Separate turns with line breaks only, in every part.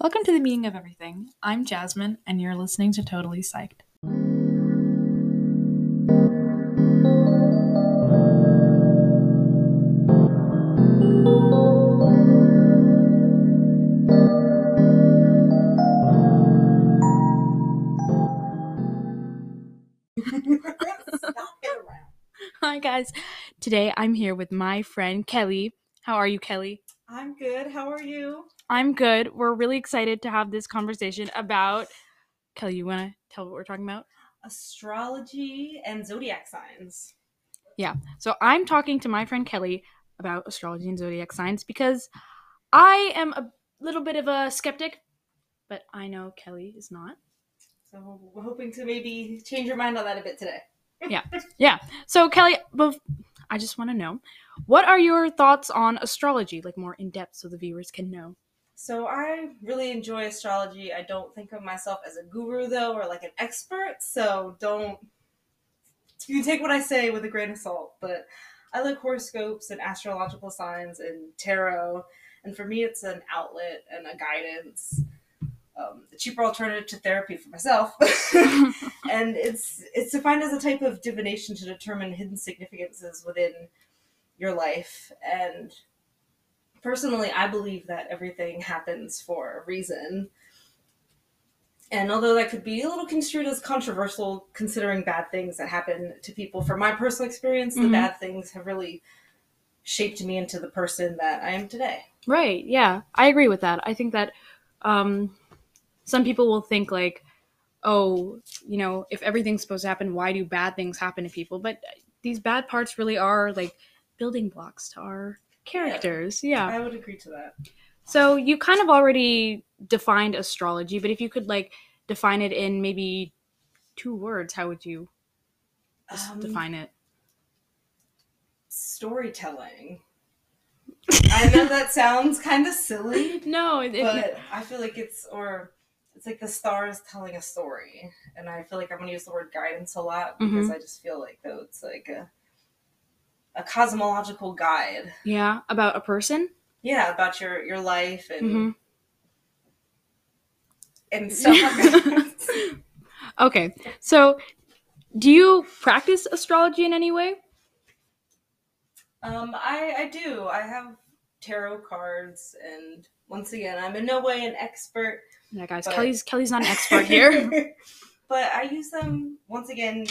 Welcome to the meaning of everything. I'm Jasmine, and you're listening to Totally Psyched. Hi, guys. Today I'm here with my friend Kelly. How are you, Kelly?
I'm good. How are you?
I'm good. We're really excited to have this conversation about. Kelly, you want to tell what we're talking about?
Astrology and zodiac signs.
Yeah. So I'm talking to my friend Kelly about astrology and zodiac signs because I am a little bit of a skeptic, but I know Kelly is not.
So we're hoping to maybe change your mind on that a bit today.
Yeah. Yeah. So Kelly, I just want to know what are your thoughts on astrology, like more in depth, so the viewers can know.
So I really enjoy astrology. I don't think of myself as a guru though or like an expert, so don't you take what I say with a grain of salt, but I like horoscopes and astrological signs and tarot, and for me it's an outlet and a guidance. Um, a cheaper alternative to therapy for myself, and it's it's defined as a type of divination to determine hidden significances within your life. And personally, I believe that everything happens for a reason. And although that could be a little construed as controversial, considering bad things that happen to people, from my personal experience, the
Mhm.
bad things have really shaped me into the person that I am today.
Right. Yeah, I agree with that. I think that um, some people will think like, oh, you know, if everything's supposed to happen, why do bad things happen to people? But these bad parts really are like building blocks to our characters. Yeah.
I would agree to that.
So you kind of already defined astrology, but if you could like define it in maybe two words, how would you
Um,
define it?
storytelling. I know that sounds kind of silly,
No, it, it,
but I feel like it's or it's like the stars telling a story, and I feel like I'm gonna use the word guidance a lot
Mm-hmm.
because I just feel like though it's like a a cosmological guide.
yeah, about a person.
Yeah, about your your life and
Mhm.
and stuff. like
okay, so do you practice astrology in any way?
um, I I do. I have tarot cards, and once again, I'm in no way an expert.
Yeah, guys,
But-
Kelly's Kelly's not an expert here.
but I use them once again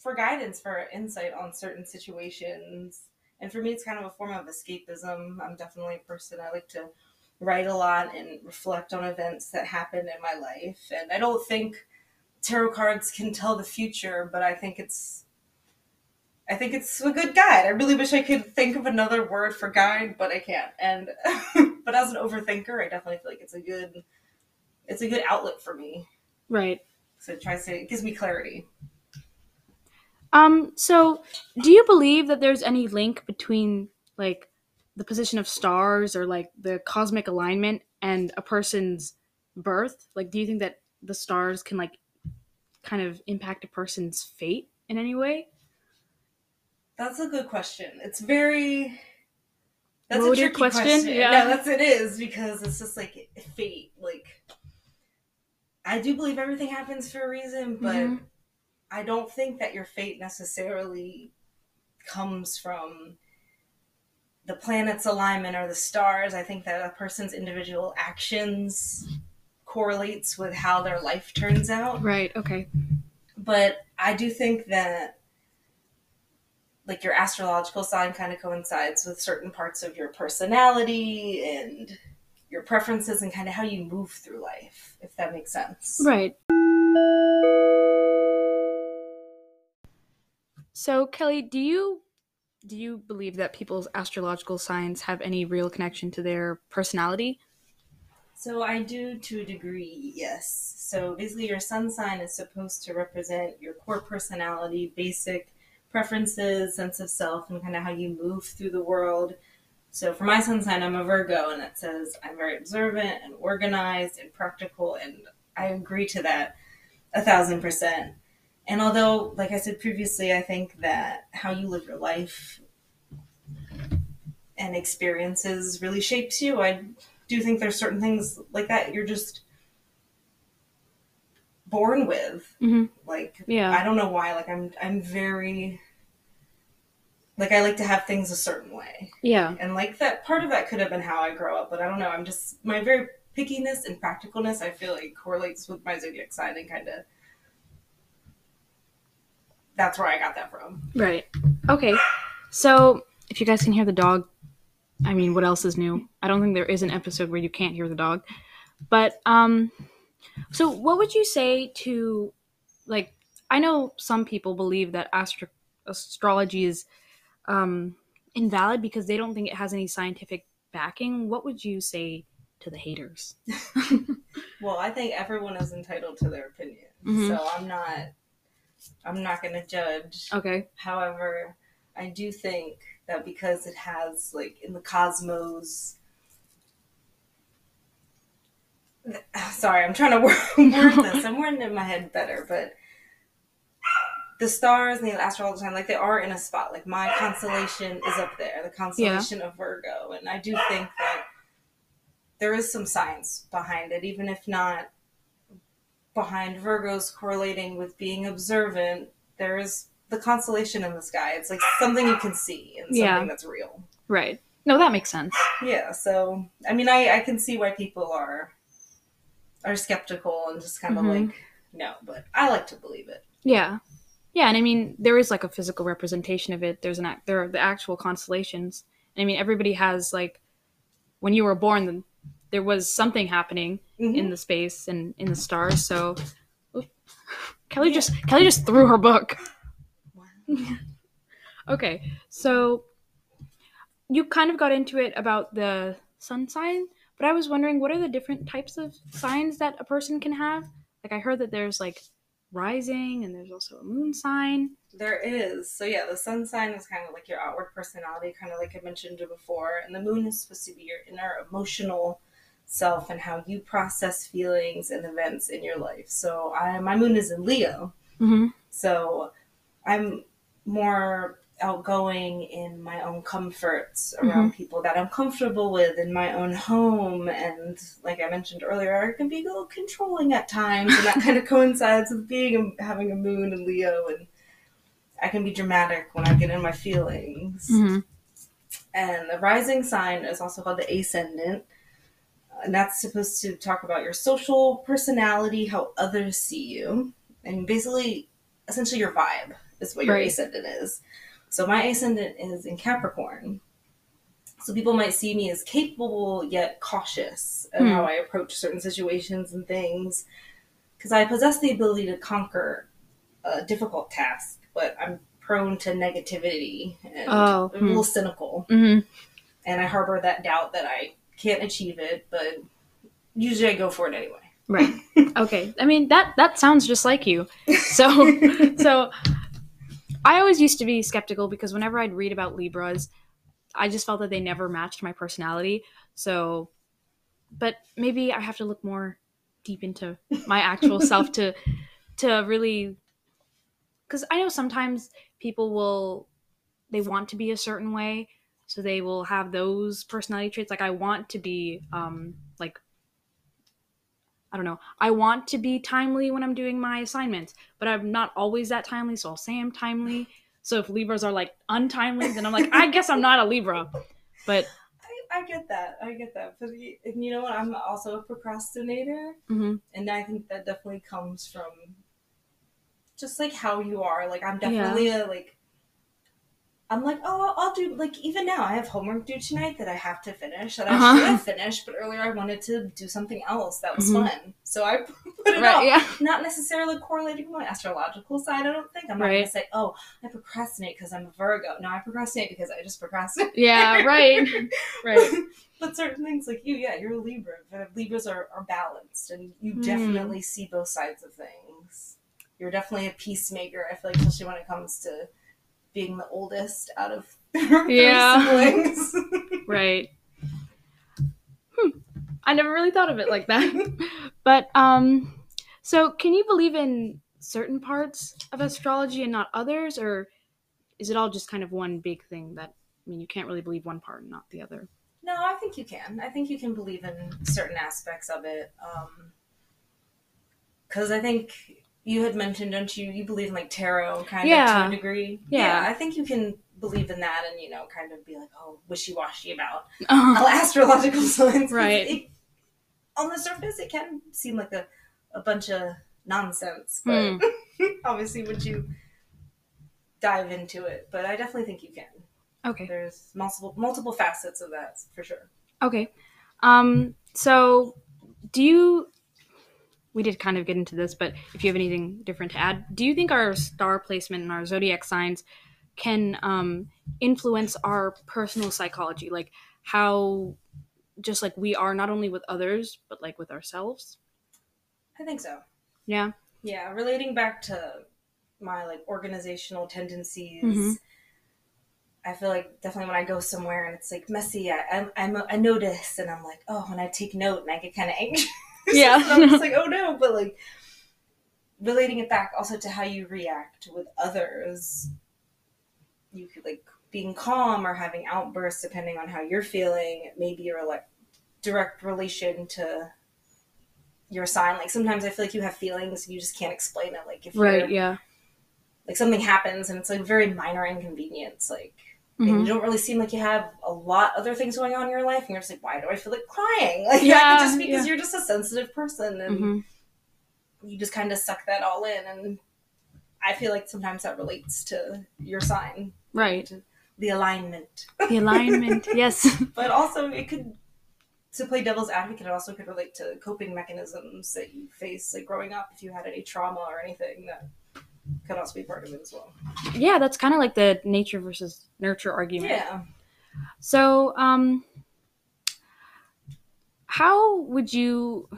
for guidance, for insight on certain situations. And for me, it's kind of a form of escapism. I'm definitely a person I like to write a lot and reflect on events that happen in my life. And I don't think tarot cards can tell the future, but I think it's I think it's a good guide. I really wish I could think of another word for guide, but I can't. And but as an overthinker, I definitely feel like it's a good it's a good outlet for me.
right.
So it tries to it gives me clarity.
Um. So, do you believe that there's any link between like the position of stars or like the cosmic alignment and a person's birth? Like, do you think that the stars can like kind of impact a person's fate in any way?
That's a good question. It's very that's
Loaded
a tricky
question,
question.
yeah.
No, that's it is because it's just like fate. Like I do believe everything happens for a reason, but
Mhm.
I don't think that your fate necessarily comes from the planet's alignment or the stars. I think that a person's individual actions correlates with how their life turns out.
Right. Okay.
but I do think that like your astrological sign kind of coincides with certain parts of your personality and your preferences and kind of how you move through life, if that makes sense.
Right. So, Kelly, do you do you believe that people's astrological signs have any real connection to their personality?
So I do to a degree, yes. So basically your sun sign is supposed to represent your core personality, basic preferences, sense of self, and kind of how you move through the world. So for my sun sign, I'm a Virgo, and it says I'm very observant and organized and practical, and I agree to that a thousand percent. And although, like I said previously, I think that how you live your life and experiences really shapes you, I do think there's certain things like that you're just born with.
Mhm.
Like
Yeah.
I don't know why. Like I'm I'm very like I like to have things a certain way.
Yeah.
And like that part of that could have been how I grow up, but I don't know. I'm just my very pickiness and practicalness I feel like correlates with my zodiac sign and kind of that's where I got that from.
Right. Okay. So if you guys can hear the dog, I mean, what else is new? I don't think there is an episode where you can't hear the dog. But um so what would you say to like I know some people believe that astro- astrology is um invalid because they don't think it has any scientific backing. What would you say to the haters?
Well, I think everyone is entitled to their opinion,
Mhm.
so I'm not. I'm not going to judge.
Okay.
However, I do think that because it has like in the cosmos. Sorry, I'm trying to word, this. I'm wording in my head better, but the stars and the astrology time, like they are in a spot. Like my constellation is up there, the constellation of Virgo, and I do think that there is some science behind it, even if not behind Virgos correlating with being observant. There is the constellation in the sky. It's like something you can see and something
Yeah.
that's real.
Right. No, that makes sense.
Yeah, so I mean, I I can see why people are are skeptical and just kind of
Mhm.
like no, but I like to believe it.
Yeah. Yeah, and I mean there is like a physical representation of it. There's an act there are the actual constellations. And I mean everybody has like when you were born then there was something happening
Mhm.
in the space and in the stars. So Oop. Kelly
Yeah.
just Kelly just threw her book.
Wow.
Okay. So you kind of got into it about the sun sign, but I was wondering what are the different types of signs that a person can have? Like I heard that there's like rising and there's also a moon sign.
There is. So yeah, the sun sign is kind of like your outward personality, kind of like I mentioned before, and the moon is supposed to be your inner emotional self and how you process feelings and events in your life. So I my moon is in Leo.
Mm-hmm.
So I'm more outgoing in my own comforts around people that I'm comfortable with in my own home. And like I mentioned earlier, I can be a little controlling at times, and that kind of coincides with being having a moon in Leo. And I can be dramatic when I get in my feelings.
Mm-hmm.
And the rising sign is also called the ascendant. And that's supposed to talk about your social personality, how others see you, and basically, essentially, your vibe is what your
Right.
ascendant is. So, my ascendant is in Capricorn. So, people might see me as capable yet cautious in
Hmm.
how I approach certain situations and things. Because I possess the ability to conquer a difficult task, but I'm prone to negativity and
Oh,
a
hmm.
little cynical
Mm-hmm.
and I harbor that doubt that I can't achieve it, but usually I go for it anyway.
Right. Okay. I mean that that sounds just like you. So so I always used to be skeptical because whenever I'd read about Libras, I just felt that they never matched my personality. So but maybe I have to look more deep into my actual self to to really cuz I know sometimes people will they want to be a certain way, so they will have those personality traits like I want to be um like I don't know. I want to be timely when I'm doing my assignments, but I'm not always that timely, so I'll say I'm timely. So if Libras are like untimely, then I'm like, I guess I'm not a Libra. But
I, get that. I get that. But y- and you know what? I'm also a procrastinator,
mhm,
and I think that definitely comes from just like how you are. Like I'm definitely a like. I'm like, oh, I'll do like even now. I have homework due tonight that I have to finish that I
Uh-huh.
should have finished, but earlier I wanted to do something else that was
Mhm.
fun, so I put it
right,
off.
yeah,
not necessarily correlating with my astrological side. I don't think I'm not gonna say, "Oh, I procrastinate because I'm a Virgo." No, I procrastinate because I just procrastinate.
yeah, right, right,
but certain things like you, yeah, you're a Libra. Libras are, are balanced, and you
Hmm.
definitely see both sides of things. You're definitely a peacemaker. I feel like, especially when it comes to being the oldest out of
Yeah.
siblings.
right. Hmm. I never really thought of it like that. But um, so can you believe in certain parts of astrology and not others, or is it all just kind of one big thing that I mean you can't really believe one part and not the other?
No, I think you can. I think you can believe in certain aspects of it. Um Because I think you had mentioned, don't you? You believe in like tarot, kind
Yeah.
of to a degree.
Yeah.
I think you can believe in that, and you know, kind of be like, oh, wishy washy about
Uh-huh.
astrological signs.
Right.
it- on the surface, it can seem like a, a bunch of nonsense, but
Hmm.
obviously, would you dive into it? But I definitely think you can.
Okay.
There's multiple multiple facets of that for sure.
Okay. Um, so do you we did kind of get into this, but if you have anything different to add, do you think our star placement and our zodiac signs can um, influence our personal psychology? Like how just like we are not only with others, but like with ourselves?
I think so.
Yeah.
Yeah, relating back to my like organizational tendencies.
Mhm.
I feel like definitely when I go somewhere and it's like messy, I I, I'm, I notice and I'm like, oh, and I take note and I get kind of anxious.
Yeah.
And I'm just like, oh no, but like relating it back also to how you react with others. You could like being calm or having outbursts depending on how you're feeling. Maybe you're like direct relation to your sign. Like sometimes I feel like you have feelings you just can't explain it. Like if
Right,
you're
yeah.
like something happens and it's like very minor inconvenience, like and
Mhm.
you don't really seem like you have a lot other things going on in your life, and you're just like, why do I feel like crying? Like
Yeah,
just because
yeah.
you're just a sensitive person and
Mhm.
you just kind of suck that all in. And I feel like sometimes that relates to your sign,
Right.
the alignment,
The alignment. yes.
but also it could. To play devil's advocate, it also could relate to coping mechanisms that you face, like growing up, if you had any trauma or anything, that could also be part of it as well.
Yeah, that's kind of like the nature versus nurture argument.
Yeah.
So, um, how would you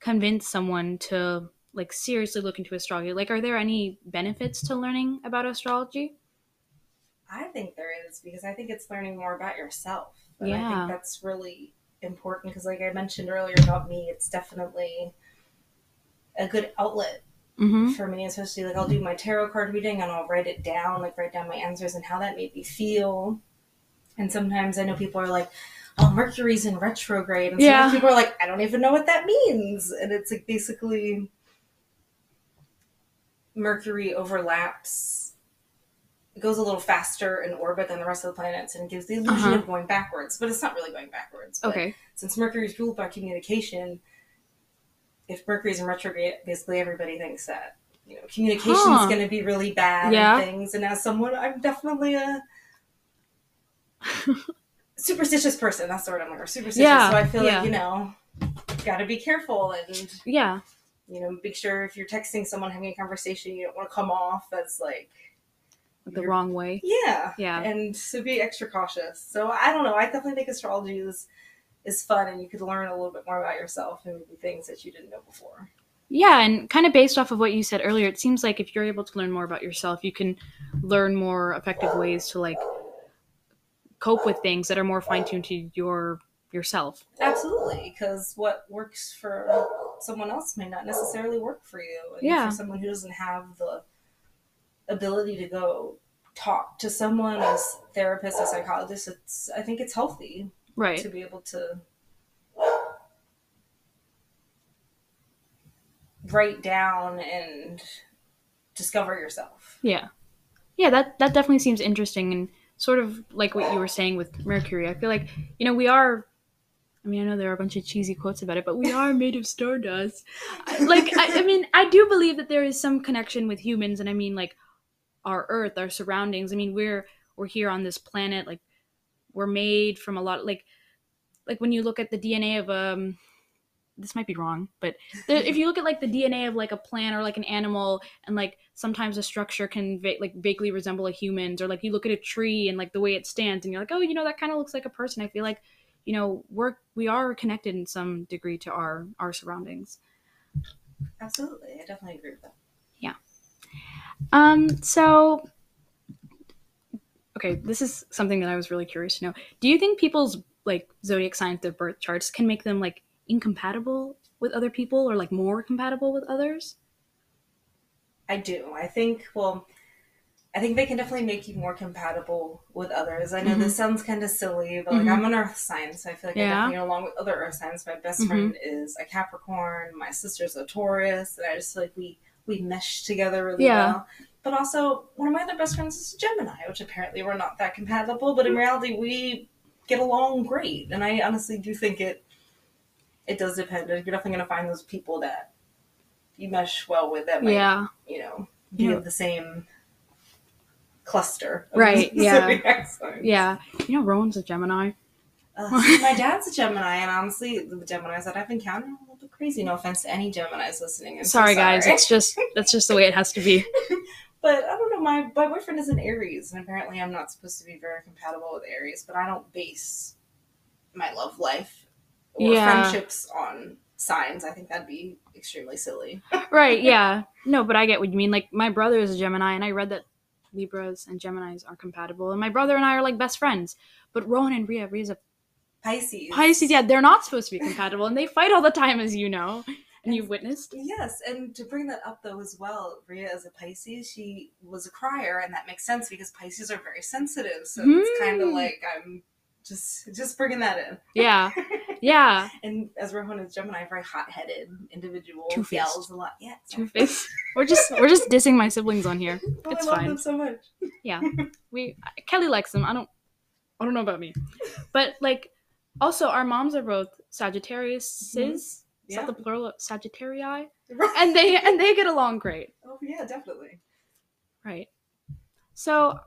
convince someone to like seriously look into astrology? Like, are there any benefits to learning about astrology?
I think there is because I think it's learning more about yourself. And I
Yeah.
think that's really important because, like I mentioned earlier about me, it's definitely a good outlet
Mm-hmm.
for me, especially like I'll do my tarot card reading and I'll write it down, like write down my answers and how that made me feel. And sometimes I know people are like, oh, Mercury's in retrograde. And
Yeah.
people are like, I don't even know what that means. And it's like basically Mercury overlaps, it goes a little faster in orbit than the rest of the planets and gives the illusion
Uh-huh.
of going backwards. But it's not really going backwards. But
Okay.
since Mercury's ruled by communication, if Mercury's in retrograde, basically everybody thinks that you know communication's
Huh.
going to be really bad
Yeah.
and things. And as someone, I'm definitely a superstitious person. That's the word I'm looking for. Superstitious.
Yeah,
So I feel
yeah.
like you know, got to be careful and
Yeah.
you know, make sure if you're texting someone having a conversation, you don't want to come off as like
The wrong way.
yeah,
Yeah.
and so be extra cautious. So I don't know. I definitely think astrology is is fun, and you could learn a little bit more about yourself and maybe things that you didn't know before.
Yeah, and kind of based off of what you said earlier, it seems like if you're able to learn more about yourself, you can learn more effective ways to like cope with things that are more fine tuned to your yourself.
Absolutely, because what works for someone else may not necessarily work for you. And
Yeah.
For someone who doesn't have the ability to go talk to someone as therapist, as psychologist, it's I think it's healthy
Right.
to be able to write down and discover yourself.
Yeah. Yeah, that that definitely seems interesting and sort of like what you were saying with Mercury. I feel like, you know, we are I mean, I know there are a bunch of cheesy quotes about it, but we are made of stardust. Like I, I mean, I do believe that there is some connection with humans and I mean like our earth, our surroundings. I mean, we're we're here on this planet like we're made from a lot like like when you look at the DNA of um this might be wrong, but the, if you look at like the DNA of like a plant or like an animal, and like sometimes a structure can va- like vaguely resemble a human's, or like you look at a tree and like the way it stands, and you're like, oh, you know, that kind of looks like a person. I feel like, you know, we're we are connected in some degree to our our surroundings.
Absolutely, I definitely agree with that. Yeah.
Um, so okay, this is something that I was really curious to know. Do you think people's like zodiac signs, their birth charts, can make them like incompatible with other people, or like more compatible with others?
I do. I think, well, I think they can definitely make you more compatible with others. I know
Mhm.
this sounds kind of silly, but like
Mhm.
I'm an earth sign, so I feel like I
Yeah.
definitely get along with other earth signs. My best
Mhm.
friend is a Capricorn, my sister's a Taurus, and I just feel like we we mesh together really
Yeah.
well. But also, one of my other best friends is a Gemini, which apparently we're not that compatible, but in reality, we get along great. And I honestly do think it it does depend. You're definitely going to find those people that you mesh well with that might
Yeah.
you know, be
Yeah.
of the same cluster. of
Right, yeah. Yeah. You know, Rowan's a Gemini.
Uh, my dad's a Gemini, and honestly, the Geminis that I've encountered are a little bit crazy. No offense to any Geminis listening. I'm so
Sorry, guys. It's just that's just the way it has to be.
But I don't know. My my boyfriend is an Aries, and apparently I'm not supposed to be very compatible with Aries. But I don't base my love life or
Yeah.
friendships on signs. I think that'd be extremely silly.
right. Yeah. No, but I get what you mean. Like my brother is a Gemini, and I read that Libras and Geminis are compatible, and my brother and I are like best friends. But Rowan and Rhea, Rhea's a
Pisces.
Pisces. Yeah, they're not supposed to be compatible, and they fight all the time, as you know, and you've witnessed.
Yes, and to bring that up though as well, Rhea is a Pisces. She was a crier, and that makes sense because Pisces are very sensitive. So it's kind of
Hmm.
like I'm just just bringing that in.
Yeah. Yeah.
And as Rohan is Gemini, very hot-headed individual,
Two-faced.
yells a lot. Yeah,
Two Face. We're just we're just dissing my siblings on here.
Oh,
It's
I love
fine.
them so much.
Yeah, we Kelly likes them. I don't I don't know about me. But like also our moms are both Sagittarius Is
Yeah.
that the plural of Sagittarii? And they and they get along great.
oh yeah, definitely.
Right. So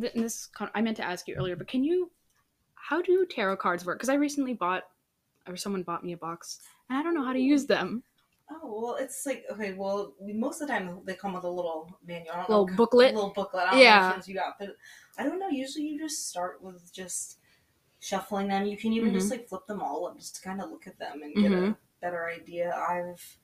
th- this con- I meant to ask you earlier, but can you how do tarot cards work? Because I recently bought or someone bought me a box and I don't know how to use them.
Oh well, it's like okay. Well, most of the time they come with a little manual,
Little
know,
booklet?
little booklet.
Yeah.
you got, but I don't know. Usually, you just start with just shuffling them. You can even
Mm-hmm.
just like flip them all up, just to kind of look at them and get
Mhm.
a better idea. I've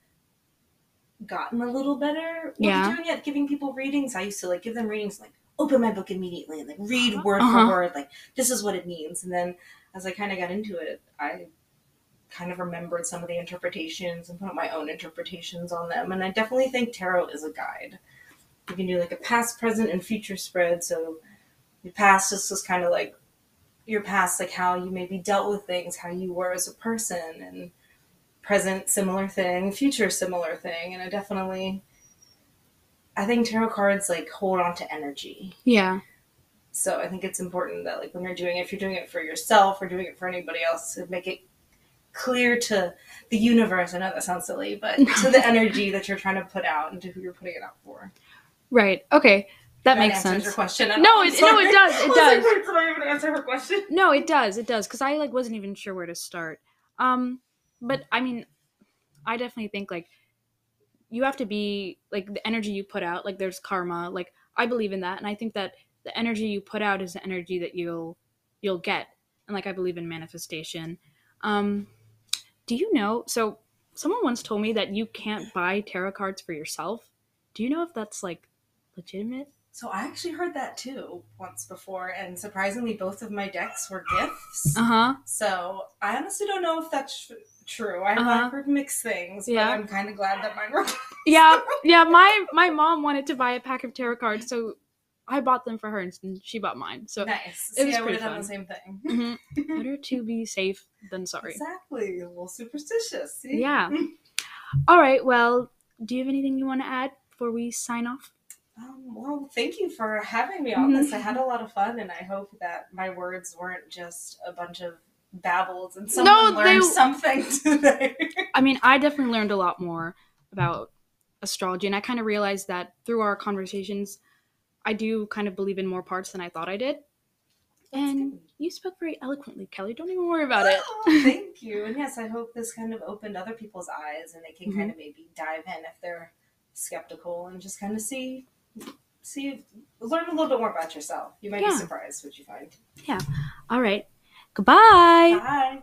gotten a little better with
Yeah.
doing it, giving people readings. I used to like give them readings, like open my book immediately and like read word
Uh-huh.
for word, like this is what it means. And then as I kind of got into it, I kind of remembered some of the interpretations and put my own interpretations on them. And I definitely think tarot is a guide. You can do like a past, present, and future spread. So your past is just kind of like your past, like how you maybe dealt with things, how you were as a person, and present, similar thing, future, similar thing. And I definitely, I think tarot cards like hold on to energy.
Yeah.
So I think it's important that like when you're doing it, if you're doing it for yourself or doing it for anybody else, to make it clear to the universe. I know that sounds silly, but to the energy that you're trying to put out and to who you're putting it out for.
Right. Okay. That
That
makes sense.
Your question.
No, it- no, it does, it does.
Like, did I even answer her question?
No, it does. It does cuz I like wasn't even sure where to start. Um but I mean I definitely think like you have to be like the energy you put out like there's karma like I believe in that and I think that the energy you put out is the energy that you'll you'll get and like I believe in manifestation. Um do you know so someone once told me that you can't buy tarot cards for yourself. Do you know if that's like legitimate?
So I actually heard that too once before, and surprisingly, both of my decks were gifts.
Uh-huh.
So I honestly don't know if that's tr- true. I've,
Uh-huh.
Heard mixed things,
Yeah.
but I'm kind of glad that mine were.
yeah yeah my my mom wanted to buy a pack of tarot cards so i bought them for her and she bought mine so
nice.
It was pretty fun.
the same thing.
mhm. better to be safe than sorry
Exactly. A little superstitious. See?
Yeah. all right well do you have anything you want to add before we sign off
Um, well, thank you for having me on this. I had a lot of fun, and I hope that my words weren't just a bunch of babbles and someone
they-
learned something today.
i mean i definitely learned a lot more about astrology and i kind of realized that through our conversations i do kind of believe in more parts than i thought i did and you spoke very eloquently kelly don't even worry about it
Oh, thank you. And yes, I hope this kind of opened other people's eyes and they can
Mm-hmm.
kind of maybe dive in if they're skeptical and just kind of see see learn a little bit more about yourself. You might
Yeah.
be surprised what you find. Yeah.
All right goodbye
Bye.